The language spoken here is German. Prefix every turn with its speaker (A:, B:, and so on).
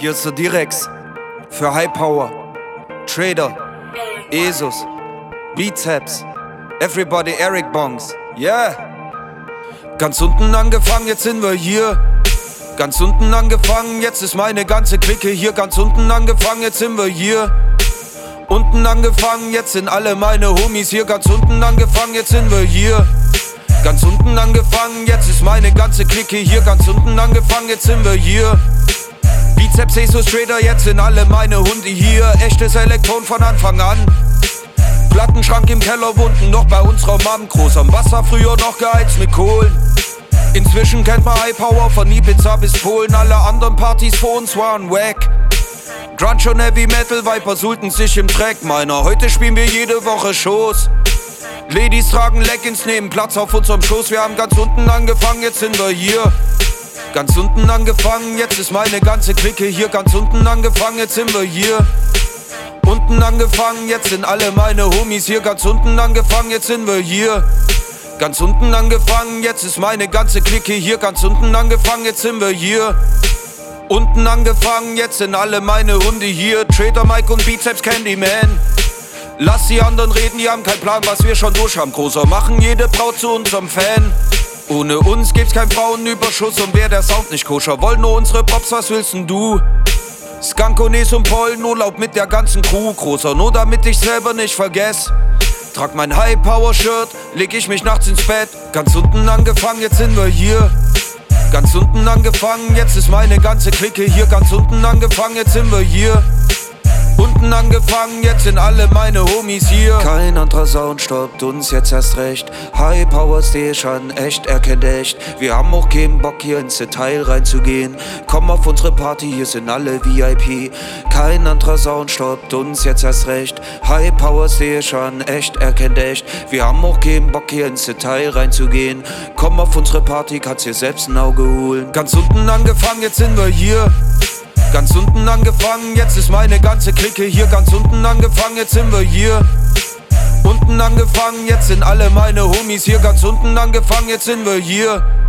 A: Hier ist der Direx. Für High Power. Trader. ESUS. Bizeps. Everybody Eric Bongs. Yeah. Ganz unten angefangen, jetzt sind wir hier. Ganz unten angefangen, jetzt ist meine ganze Clique hier. Ganz unten angefangen, jetzt sind wir hier. Unten angefangen, jetzt sind alle meine Homies hier. Ganz unten angefangen, jetzt sind wir hier. Ganz unten angefangen, jetzt ist meine ganze Clique hier. Ganz unten angefangen, jetzt sind wir hier. Bizeps Jesus Trader, jetzt sind alle meine Hunde hier. Echtes Elektron von Anfang an. Plattenschrank im Keller wunden noch bei unserer Mom. Groß am Wasser, früher noch geheizt mit Kohlen. Inzwischen kennt man High Power von Ibiza bis Polen. Alle anderen Partys vor uns waren wack. Grunge und Heavy Metal Viper suhlten sich im Dreck, meiner. Heute spielen wir jede Woche Shows. Ladies tragen Leggings, nehmen Platz auf unserem Schoß. Wir haben ganz unten angefangen, jetzt sind wir hier. Ganz unten angefangen, jetzt ist meine ganze Clique hier. Ganz unten angefangen, jetzt sind wir hier. Unten angefangen, jetzt sind alle meine Homies hier. Ganz unten angefangen, jetzt sind wir hier. Ganz unten angefangen, jetzt ist meine ganze Clique hier. Ganz unten angefangen, jetzt sind wir hier. Unten angefangen, jetzt sind alle meine Hunde hier. Trader Mike und Bizeps Candyman. Lass die anderen reden, die haben keinen Plan, was wir schon durch haben. Großer machen jede Braut zu unserem Fan. Ohne uns gibt's keinen Frauenüberschuss und wär der Sound nicht koscher. Wollen nur unsere Pops, was willst denn du? Skankones und Pollen, Urlaub mit der ganzen Crew. Großer, nur damit ich selber nicht vergess. Trag mein High Power Shirt, leg ich mich nachts ins Bett. Ganz unten angefangen, jetzt sind wir hier. Ganz unten angefangen, jetzt ist meine ganze Clique hier. Ganz unten angefangen, jetzt sind wir hier. Unten angefangen, jetzt sind alle meine Homies hier. Kein anderer Sound stoppt uns jetzt erst recht. High Power Station, echt erkennt echt. Wir haben auch keinen Bock hier ins Detail reinzugehen. Komm auf unsere Party, hier sind alle VIP. Kein anderer Sound stoppt uns jetzt erst recht. High Power Station, echt erkennt echt. Wir haben auch keinen Bock hier ins Detail reinzugehen. Komm auf unsere Party, kannst dir selbst ein Auge holen. Ganz unten angefangen, jetzt sind wir hier. Ganz unten angefangen, jetzt ist meine ganze Clique hier. Ganz unten angefangen, jetzt sind wir hier. Unten angefangen, jetzt sind alle meine Homies hier. Ganz unten angefangen, jetzt sind wir hier.